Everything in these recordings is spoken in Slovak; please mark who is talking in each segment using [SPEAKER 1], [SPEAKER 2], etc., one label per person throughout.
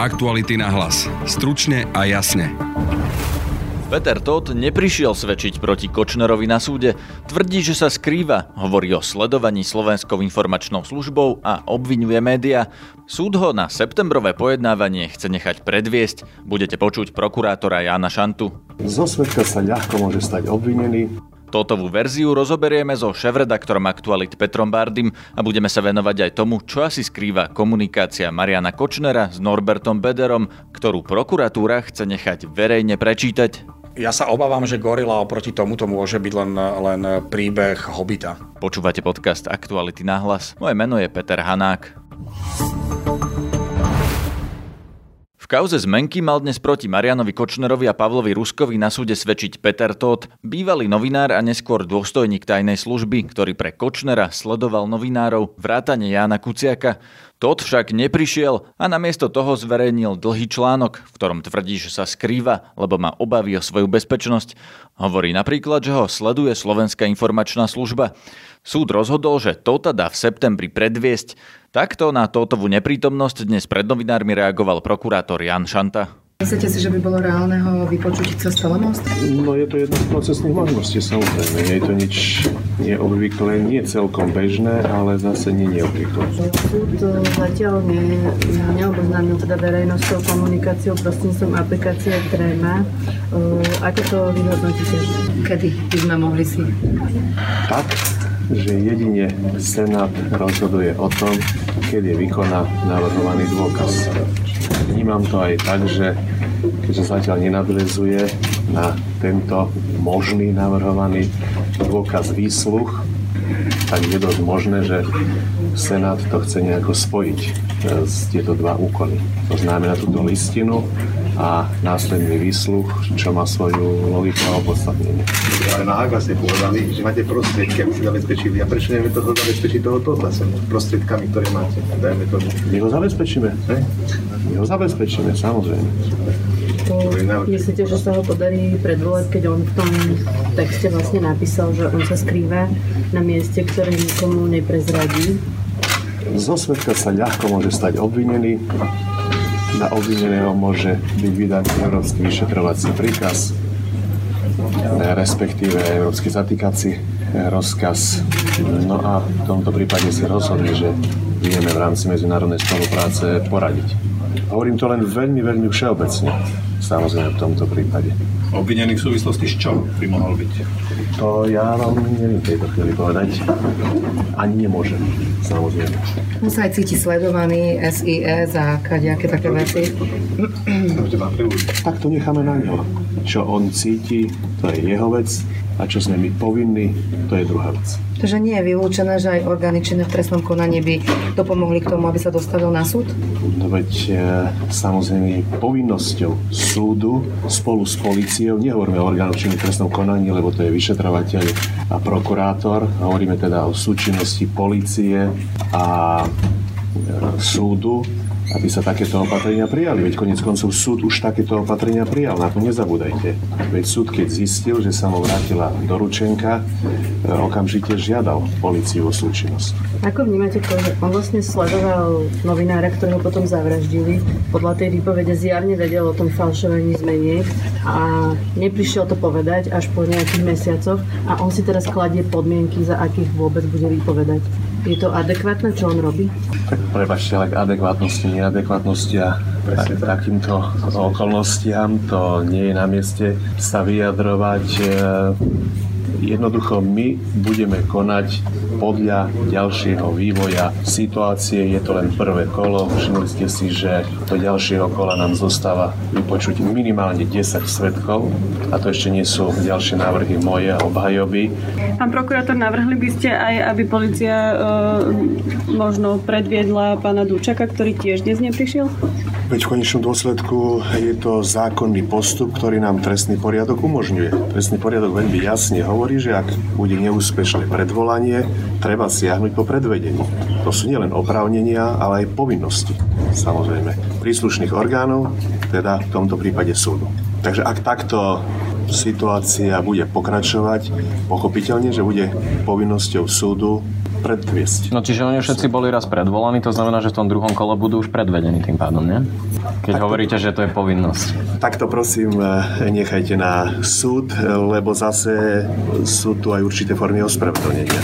[SPEAKER 1] Aktuality na hlas. Stručne a jasne.
[SPEAKER 2] Peter Todt neprišiel svedčiť proti Kočnerovi na súde. Tvrdí, že sa skrýva, hovorí o sledovaní Slovenskou informačnou službou a obvinuje média. Súd ho na septembrové pojednávanie chce nechať predviesť. Budete počuť prokurátora Jana Šantu.
[SPEAKER 3] Zo svetka sa ľahko môže stať obvinený,
[SPEAKER 2] Totovú verziu rozoberieme so šéf-redaktorom Aktualit Petrom Bardym a budeme sa venovať aj tomu, čo asi skrýva komunikácia Mariana Kočnera s Norbertom Bederom, ktorú prokuratúra chce nechať verejne prečítať.
[SPEAKER 4] Ja sa obávam, že Gorila oproti tomuto môže byť len, len príbeh Hobita.
[SPEAKER 2] Počúvate podcast Aktuality na hlas. Moje meno je Peter Hanák kauze zmenky mal dnes proti Marianovi Kočnerovi a Pavlovi Ruskovi na súde svedčiť Peter Todt, bývalý novinár a neskôr dôstojník tajnej služby, ktorý pre Kočnera sledoval novinárov vrátane Jána Kuciaka. Todt však neprišiel a namiesto toho zverejnil dlhý článok, v ktorom tvrdí, že sa skrýva, lebo má obavy o svoju bezpečnosť. Hovorí napríklad, že ho sleduje Slovenská informačná služba. Súd rozhodol, že Tota dá v septembri predviesť. Takto na Totovú neprítomnosť dnes pred novinármi reagoval prokurátor Jan Šanta.
[SPEAKER 5] Myslíte si, že by bolo reálne ho vypočuť cez telemost?
[SPEAKER 3] No je to jedna z procesných možností, samozrejme. Nie je to nič neobvyklé, nie celkom bežné, ale zase nie neobvyklé.
[SPEAKER 5] Súd zatiaľ ne, neoboznámil teda verejnosťou komunikáciou prostredníctvom aplikácie Trema. Ako to vyhodnotíte? Kedy by sme mohli si?
[SPEAKER 3] Tak, že jedine Senát rozhoduje o tom, kedy vykoná navrhovaný dôkaz. Vnímam to aj tak, že keďže zatiaľ nenadvezuje na tento možný navrhovaný dôkaz výsluch, tak je dosť možné, že Senát to chce nejako spojiť z e, tieto dva úkony. To znamená túto listinu a následný výsluch, čo má svoju logiku a opodstatnenie.
[SPEAKER 6] Ale na ak vlastne povedali, že máte prostriedky, aby ste zabezpečili. A prečo nevieme to zabezpečiť toho tohlasom prostriedkami, ktoré máte? Dajme to.
[SPEAKER 3] My ho zabezpečíme. Hej? My ho zabezpečíme, samozrejme.
[SPEAKER 5] myslíte, že sa ho podarí predvolať, keď on v tom texte vlastne napísal, že on sa skrýva na mieste, ktoré nikomu neprezradí?
[SPEAKER 3] Zo svetka sa ľahko môže stať obvinený, na obvineného môže byť vydaný Európsky vyšetrovací príkaz, respektíve Európsky zatýkací rozkaz. No a v tomto prípade si rozhodli, že vieme v rámci medzinárodnej spolupráce poradiť. Hovorím to len veľmi, veľmi všeobecne, samozrejme v tomto prípade.
[SPEAKER 6] Obvinený v súvislosti s čom by mohol byť?
[SPEAKER 3] To ja vám neviem tejto chvíli povedať. Ani nemôžem, samozrejme.
[SPEAKER 5] On sa aj cíti sledovaný, SIS a kadejaké také veci.
[SPEAKER 3] Tak to necháme na ňo. Čo on cíti, to je jeho vec a čo sme my povinní, to je druhá vec.
[SPEAKER 5] Takže nie je vylúčené, že aj orgány činné v trestnom konaní by dopomohli k tomu, aby sa dostavil na súd?
[SPEAKER 3] No veď e, samozrejme povinnosťou súdu spolu s policiou, nehovoríme o orgánoch činných v trestnom konaní, lebo to je vyšetrovateľ a prokurátor, hovoríme teda o súčinnosti policie a e, súdu aby sa takéto opatrenia prijali. Veď konec koncov súd už takéto opatrenia prijal, na to nezabúdajte. Veď súd, keď zistil, že sa mu vrátila doručenka, e, okamžite žiadal policiu o súčinnosť.
[SPEAKER 5] Ako vnímate to, že on vlastne sledoval novinára, ktorého potom zavraždili, podľa tej výpovede zjavne vedel o tom falšovaní zmeniek a neprišiel to povedať až po nejakých mesiacoch a on si teraz kladie podmienky, za akých vôbec bude vypovedať. Je to adekvátne, čo on robí?
[SPEAKER 3] Tak prebačte, ale k adekvátnosti, neadekvátnosti a tak, takýmto okolnostiam to nie je na mieste sa vyjadrovať. E, jednoducho my budeme konať podľa ďalšieho vývoja situácie. Je to len prvé kolo. Všimli ste si, že do ďalšieho kola nám zostáva vypočuť minimálne 10 svetkov a to ešte nie sú ďalšie návrhy moje a obhajoby.
[SPEAKER 7] Pán prokurátor, navrhli by ste aj, aby policia e, možno predviedla pána Dučaka, ktorý tiež dnes neprišiel?
[SPEAKER 3] Veď v konečnom dôsledku je to zákonný postup, ktorý nám trestný poriadok umožňuje. Trestný poriadok veľmi jasne hovorí, že ak bude neúspešné predvolanie, treba siahnuť po predvedení. To sú nielen oprávnenia, ale aj povinnosti, samozrejme, príslušných orgánov, teda v tomto prípade súdu. Takže ak takto situácia bude pokračovať, pochopiteľne, že bude povinnosťou súdu predviesť.
[SPEAKER 8] No čiže oni všetci boli raz predvolaní, to znamená, že v tom druhom kole budú už predvedení tým pádom, nie? Keď tak hovoríte, to, že to je povinnosť.
[SPEAKER 3] Takto prosím, nechajte na súd, lebo zase sú tu aj určité formy ospravedlnenia.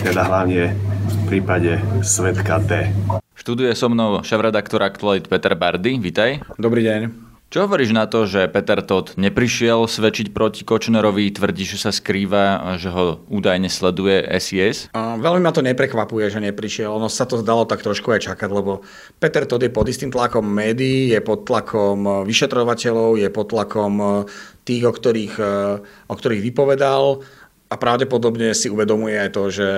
[SPEAKER 3] Teda hlavne v prípade svetka D.
[SPEAKER 2] Študuje so mnou šéf-redaktor Aktualit Peter Bardy. Vítaj.
[SPEAKER 4] Dobrý deň.
[SPEAKER 2] Čo hovoríš na to, že Peter Todt neprišiel svedčiť proti Kočnerovi, tvrdí, že sa skrýva, že ho údajne sleduje SIS?
[SPEAKER 4] Veľmi ma to neprekvapuje, že neprišiel. Ono sa to zdalo tak trošku aj čakať, lebo Peter Todt je pod istým tlakom médií, je pod tlakom vyšetrovateľov, je pod tlakom tých, o ktorých, o ktorých vypovedal a pravdepodobne si uvedomuje aj to, že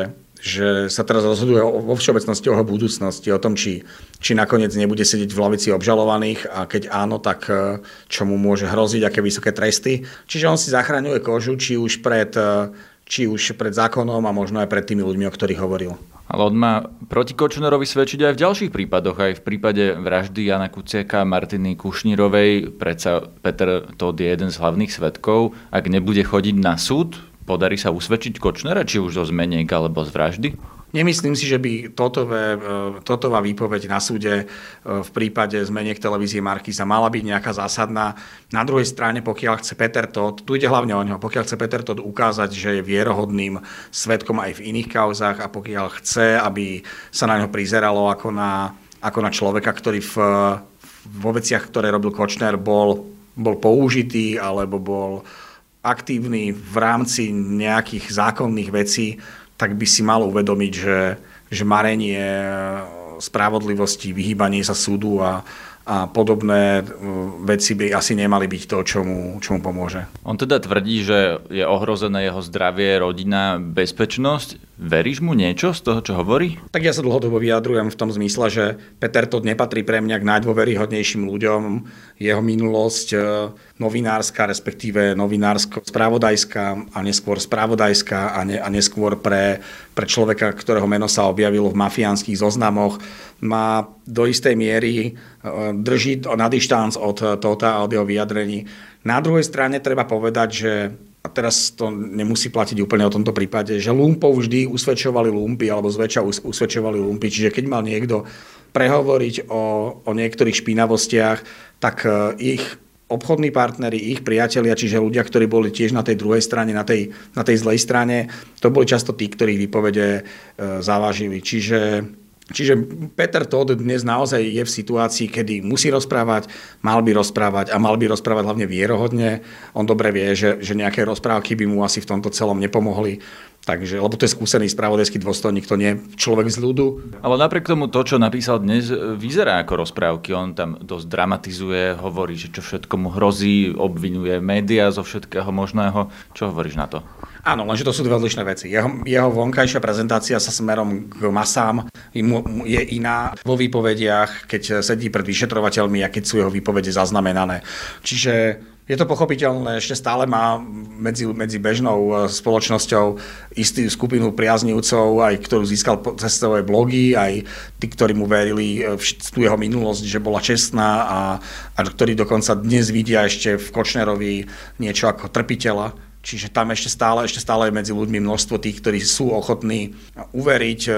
[SPEAKER 4] že sa teraz rozhoduje vo všeobecnosti o budúcnosti, o tom, či, či nakoniec nebude sedieť v lavici obžalovaných a keď áno, tak e, čo mu môže hroziť, aké vysoké tresty. Čiže on si zachraňuje kožu, či už pred, e, či už pred zákonom a možno aj pred tými ľuďmi, o ktorých hovoril.
[SPEAKER 2] Ale on má proti Kočnerovi svedčiť aj v ďalších prípadoch, aj v prípade vraždy Jana Kuciaka a Martiny Kušnírovej. Predsa Peter Todd je jeden z hlavných svetkov. Ak nebude chodiť na súd, Podarí sa usvedčiť Kočnera, či už zo zmeniek alebo z vraždy?
[SPEAKER 4] Nemyslím si, že by totové, totová výpoveď na súde e, v prípade zmeniek televízie Markíza mala byť nejaká zásadná. Na druhej strane, pokiaľ chce Peter Todd, tu ide hlavne o neho, pokiaľ chce Peter Todd ukázať, že je vierohodným svetkom aj v iných kauzách a pokiaľ chce, aby sa na ňo prizeralo ako na, ako na človeka, ktorý v, vo veciach, ktoré robil Kočner, bol, bol použitý alebo bol aktívny v rámci nejakých zákonných vecí, tak by si mal uvedomiť, že, že marenie spravodlivosti, vyhýbanie sa súdu a, a podobné veci by asi nemali byť to, čo mu, čo mu pomôže.
[SPEAKER 2] On teda tvrdí, že je ohrozené jeho zdravie, rodina, bezpečnosť. Veríš mu niečo z toho, čo hovorí?
[SPEAKER 4] Tak ja sa dlhodobo vyjadrujem v tom zmysle, že Peter Todd nepatrí pre mňa k najdôveryhodnejším ľuďom. Jeho minulosť e, novinárska, respektíve novinársko-spravodajská a neskôr spravodajská a, ne, a neskôr pre, pre človeka, ktorého meno sa objavilo v mafiánskych zoznamoch, má do istej miery e, drží na dištanc od tohoto a od jeho vyjadrení. Na druhej strane treba povedať, že a teraz to nemusí platiť úplne o tomto prípade, že lumpov vždy usvedčovali lumpy alebo zväčša usvedčovali lumpy. Čiže keď mal niekto prehovoriť o, o niektorých špinavostiach, tak e, ich obchodní partneri, ich priatelia, čiže ľudia, ktorí boli tiež na tej druhej strane, na tej, na tej zlej strane, to boli často tí, ktorých výpovede e, zavážili. Čiže Čiže Peter Todd dnes naozaj je v situácii, kedy musí rozprávať, mal by rozprávať a mal by rozprávať hlavne vierohodne. On dobre vie, že, že nejaké rozprávky by mu asi v tomto celom nepomohli. Takže, lebo to je skúsený spravodajský dôstojník, to nie je človek z ľudu.
[SPEAKER 2] Ale napriek tomu to, čo napísal dnes, vyzerá ako rozprávky. On tam dosť dramatizuje, hovorí, že čo všetko mu hrozí, obvinuje médiá zo všetkého možného. Čo hovoríš na to?
[SPEAKER 4] Áno, lenže to sú dve odlišné veci. Jeho, jeho vonkajšia prezentácia sa smerom k masám je iná vo výpovediach, keď sedí pred vyšetrovateľmi a keď sú jeho výpovede zaznamenané. Čiže je to pochopiteľné, ešte stále má medzi, medzi bežnou e, spoločnosťou istú skupinu priaznivcov, aj ktorú získal cez svoje blogy, aj tí, ktorí mu verili v tú jeho minulosť, že bola čestná a, a ktorí dokonca dnes vidia ešte v Kočnerovi niečo ako trpiteľa. Čiže tam ešte stále, ešte stále je medzi ľuďmi množstvo tých, ktorí sú ochotní uveriť e,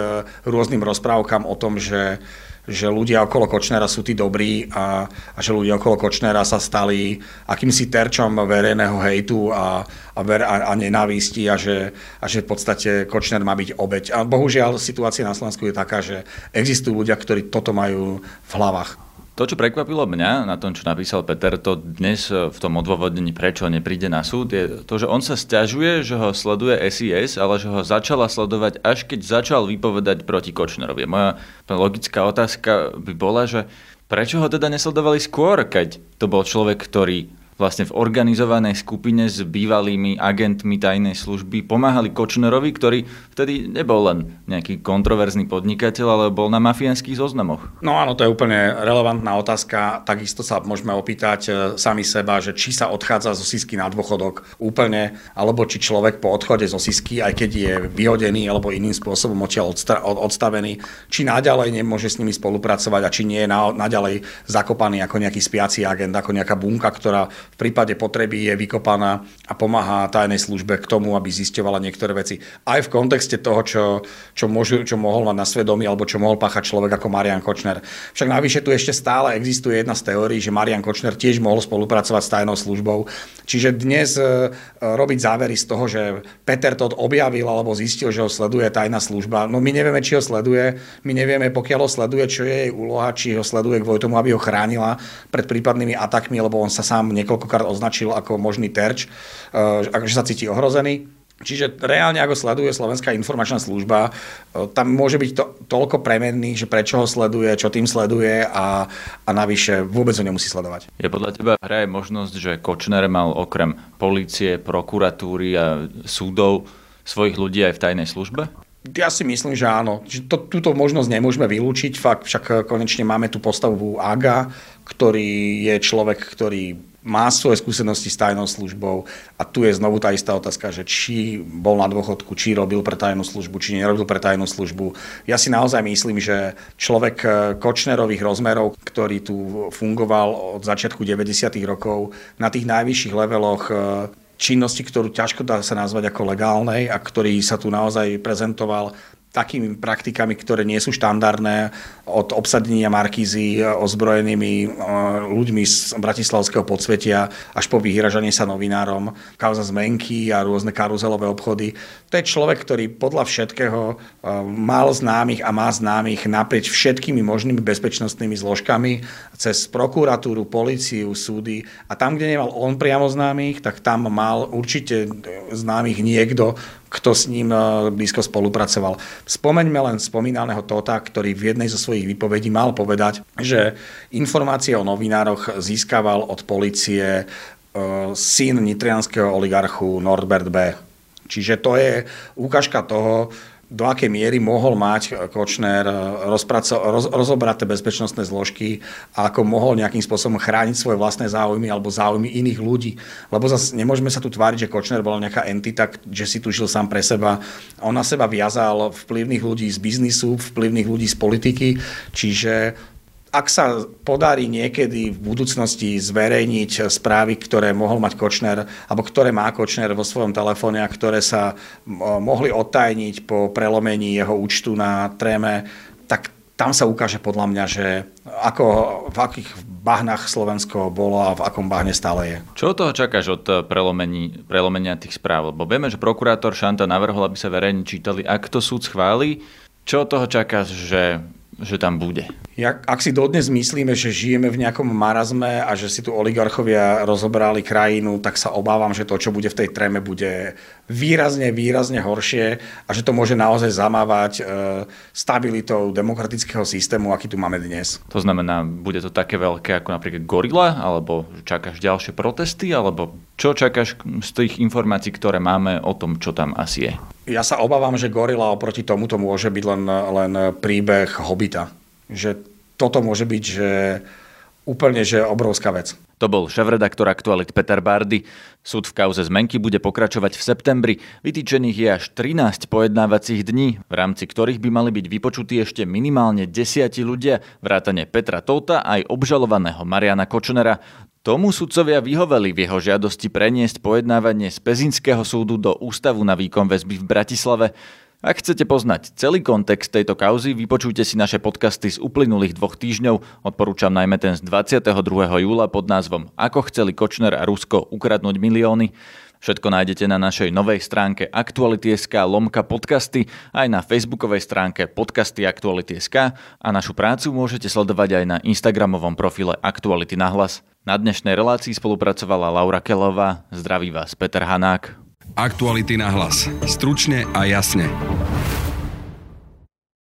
[SPEAKER 4] rôznym rozprávkam o tom, že, že ľudia okolo Kočnera sú tí dobrí a, a že ľudia okolo Kočnera sa stali akýmsi terčom verejného hejtu a, a, ver, a, a nenávisti a že, a že v podstate Kočner má byť obeď. A bohužiaľ situácia na Slovensku je taká, že existujú ľudia, ktorí toto majú v hlavách.
[SPEAKER 2] To, čo prekvapilo mňa na tom, čo napísal Peter, to dnes v tom odôvodnení, prečo nepríde na súd, je to, že on sa stiažuje, že ho sleduje SIS, ale že ho začala sledovať, až keď začal vypovedať proti Kočnerovi. Moja logická otázka by bola, že prečo ho teda nesledovali skôr, keď to bol človek, ktorý vlastne v organizovanej skupine s bývalými agentmi tajnej služby pomáhali Kočnerovi, ktorý vtedy nebol len nejaký kontroverzný podnikateľ, ale bol na mafiánskych zoznamoch.
[SPEAKER 4] No áno, to je úplne relevantná otázka. Takisto sa môžeme opýtať e, sami seba, že či sa odchádza zo Sisky na dôchodok úplne, alebo či človek po odchode zo Sisky, aj keď je vyhodený alebo iným spôsobom odtiaľ odstavený, či naďalej nemôže s nimi spolupracovať a či nie je naďalej zakopaný ako nejaký spiaci agent, ako nejaká bunka, ktorá v prípade potreby je vykopaná a pomáha tajnej službe k tomu, aby zisťovala niektoré veci. Aj v kontexte toho, čo, čo, môžu, čo mohol mať na svedomí alebo čo mohol páchať človek ako Marian Kočner. Však navyše tu ešte stále existuje jedna z teórií, že Marian Kočner tiež mohol spolupracovať s tajnou službou. Čiže dnes e, robiť závery z toho, že Peter to objavil alebo zistil, že ho sleduje tajná služba, no my nevieme, či ho sleduje, my nevieme, pokiaľ ho sleduje, čo je jej úloha, či ho sleduje kvôli tomu, aby ho chránila pred prípadnými atakmi, lebo on sa sám niekoľkokrát označil ako možný terč, e, že sa cíti ohrozený. Čiže reálne, ako sleduje Slovenská informačná služba, e, tam môže byť to, toľko premenný, že prečo ho sleduje, čo tým sleduje a, a navyše vôbec ho nemusí sledovať.
[SPEAKER 2] Je podľa teba hra aj možnosť, že Kočner mal okrem polície, prokuratúry a súdov svojich ľudí aj v tajnej službe?
[SPEAKER 4] Ja si myslím, že áno. To, túto možnosť nemôžeme vylúčiť, fakt však konečne máme tu postavu AGA, ktorý je človek, ktorý má svoje skúsenosti s tajnou službou a tu je znovu tá istá otázka, že či bol na dôchodku, či robil pre tajnú službu, či nerobil pre tajnú službu. Ja si naozaj myslím, že človek eh, Kočnerových rozmerov, ktorý tu fungoval od začiatku 90. rokov na tých najvyšších leveloch eh, činnosti, ktorú ťažko dá sa nazvať ako legálnej a ktorý sa tu naozaj prezentoval takými praktikami, ktoré nie sú štandardné, od obsadenia Markízy ozbrojenými e, ľuďmi z bratislavského podsvetia až po vyhražanie sa novinárom, kauza zmenky a rôzne karuzelové obchody. To je človek, ktorý podľa všetkého e, mal známych a má známych naprieč všetkými možnými bezpečnostnými zložkami, cez prokuratúru, policiu, súdy a tam, kde nemal on priamo známych, tak tam mal určite známych niekto, kto s ním e, blízko spolupracoval. Spomeňme len spomínaného Tota, ktorý v jednej zo svojich výpovedí mal povedať, že informácie o novinároch získaval od policie e, syn nitrianského oligarchu Norbert B. Čiže to je ukážka toho, do akej miery mohol mať Kočner rozpraco- roz- rozobraté bezpečnostné zložky a ako mohol nejakým spôsobom chrániť svoje vlastné záujmy alebo záujmy iných ľudí. Lebo zase nemôžeme sa tu tváriť, že Kočner bola nejaká entita, že si tu žil sám pre seba. On na seba viazal vplyvných ľudí z biznisu, vplyvných ľudí z politiky, čiže ak sa podarí niekedy v budúcnosti zverejniť správy, ktoré mohol mať Kočner, alebo ktoré má Kočner vo svojom telefóne a ktoré sa mohli odtajniť po prelomení jeho účtu na tréme, tak tam sa ukáže podľa mňa, že ako, v akých bahnách Slovensko bolo a v akom bahne stále je.
[SPEAKER 2] Čo toho čakáš od eh, prelomení, prelomenia tých správ? Lebo vieme, že prokurátor Šanta navrhol, aby sa verejne čítali, ak to súd schváli. Čo toho čakáš, že že tam bude.
[SPEAKER 4] Ja, ak si dodnes myslíme, že žijeme v nejakom marazme a že si tu oligarchovia rozobrali krajinu, tak sa obávam, že to, čo bude v tej tréme, bude výrazne, výrazne horšie a že to môže naozaj zamávať e, stabilitou demokratického systému, aký tu máme dnes.
[SPEAKER 2] To znamená, bude to také veľké ako napríklad gorila, alebo čakáš ďalšie protesty, alebo čo čakáš z tých informácií, ktoré máme o tom, čo tam asi je?
[SPEAKER 4] Ja sa obávam, že gorila oproti tomuto môže byť len, len príbeh hobita. Že toto môže byť, že úplne že obrovská vec.
[SPEAKER 2] To bol šéf-redaktor Aktualit Peter Bardy. Súd v kauze zmenky bude pokračovať v septembri. Vytýčených je až 13 pojednávacích dní, v rámci ktorých by mali byť vypočutí ešte minimálne desiati ľudia, vrátane Petra Touta aj obžalovaného Mariana Kočnera. Tomu sudcovia vyhoveli v jeho žiadosti preniesť pojednávanie z Pezinského súdu do Ústavu na výkon väzby v Bratislave. Ak chcete poznať celý kontext tejto kauzy, vypočujte si naše podcasty z uplynulých dvoch týždňov. Odporúčam najmä ten z 22. júla pod názvom Ako chceli Kočner a Rusko ukradnúť milióny. Všetko nájdete na našej novej stránke Aktuality.sk lomka podcasty, aj na facebookovej stránke podcasty Aktuality.sk a našu prácu môžete sledovať aj na instagramovom profile Aktuality na hlas. Na dnešnej relácii spolupracovala Laura Kelová. Zdraví vás Peter Hanák.
[SPEAKER 1] Aktuality na hlas. Stručne a jasne.